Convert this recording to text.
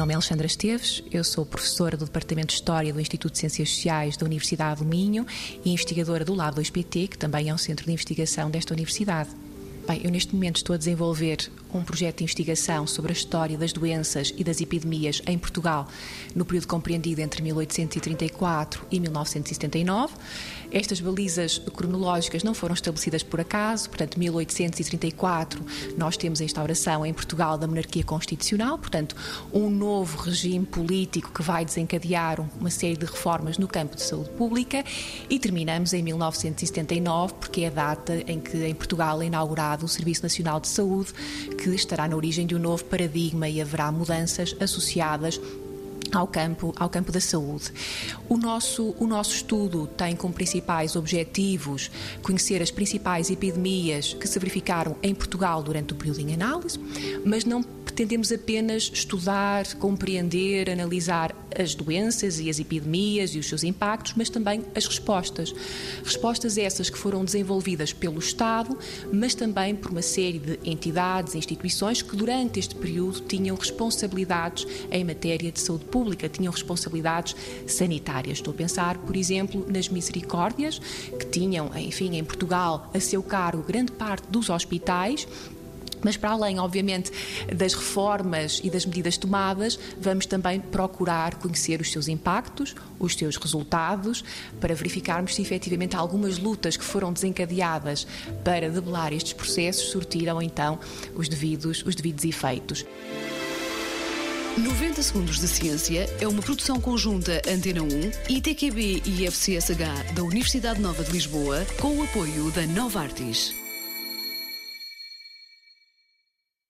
Alexandra Esteves, eu sou professora do Departamento de História do Instituto de Ciências Sociais da Universidade do Minho e investigadora do Lab 2PT, que também é um centro de investigação desta universidade. Bem, eu neste momento estou a desenvolver um projeto de investigação sobre a história das doenças e das epidemias em Portugal no período compreendido entre 1834 e 1979. Estas balizas cronológicas não foram estabelecidas por acaso, portanto, 1834 nós temos a instauração em Portugal da monarquia constitucional, portanto, um novo regime político que vai desencadear uma série de reformas no campo de saúde pública e terminamos em 1979, porque é a data em que em Portugal é inaugurado o Serviço Nacional de Saúde, que estará na origem de um novo paradigma e haverá mudanças associadas ao campo, ao campo da saúde. O nosso, o nosso estudo tem como principais objetivos conhecer as principais epidemias que se verificaram em Portugal durante o período em análise, mas não pretendemos apenas estudar, compreender, analisar as doenças e as epidemias e os seus impactos, mas também as respostas. Respostas essas que foram desenvolvidas pelo Estado, mas também por uma série de entidades e instituições que durante este período tinham responsabilidades em matéria de saúde pública, tinham responsabilidades sanitárias. Estou a pensar, por exemplo, nas misericórdias, que tinham, enfim, em Portugal, a seu cargo grande parte dos hospitais mas para além, obviamente, das reformas e das medidas tomadas, vamos também procurar conhecer os seus impactos, os seus resultados, para verificarmos se efetivamente algumas lutas que foram desencadeadas para debelar estes processos surtiram então os devidos, os devidos efeitos. 90 Segundos de Ciência é uma produção conjunta Antena 1, ITQB e FCSH da Universidade Nova de Lisboa, com o apoio da Nova Artis.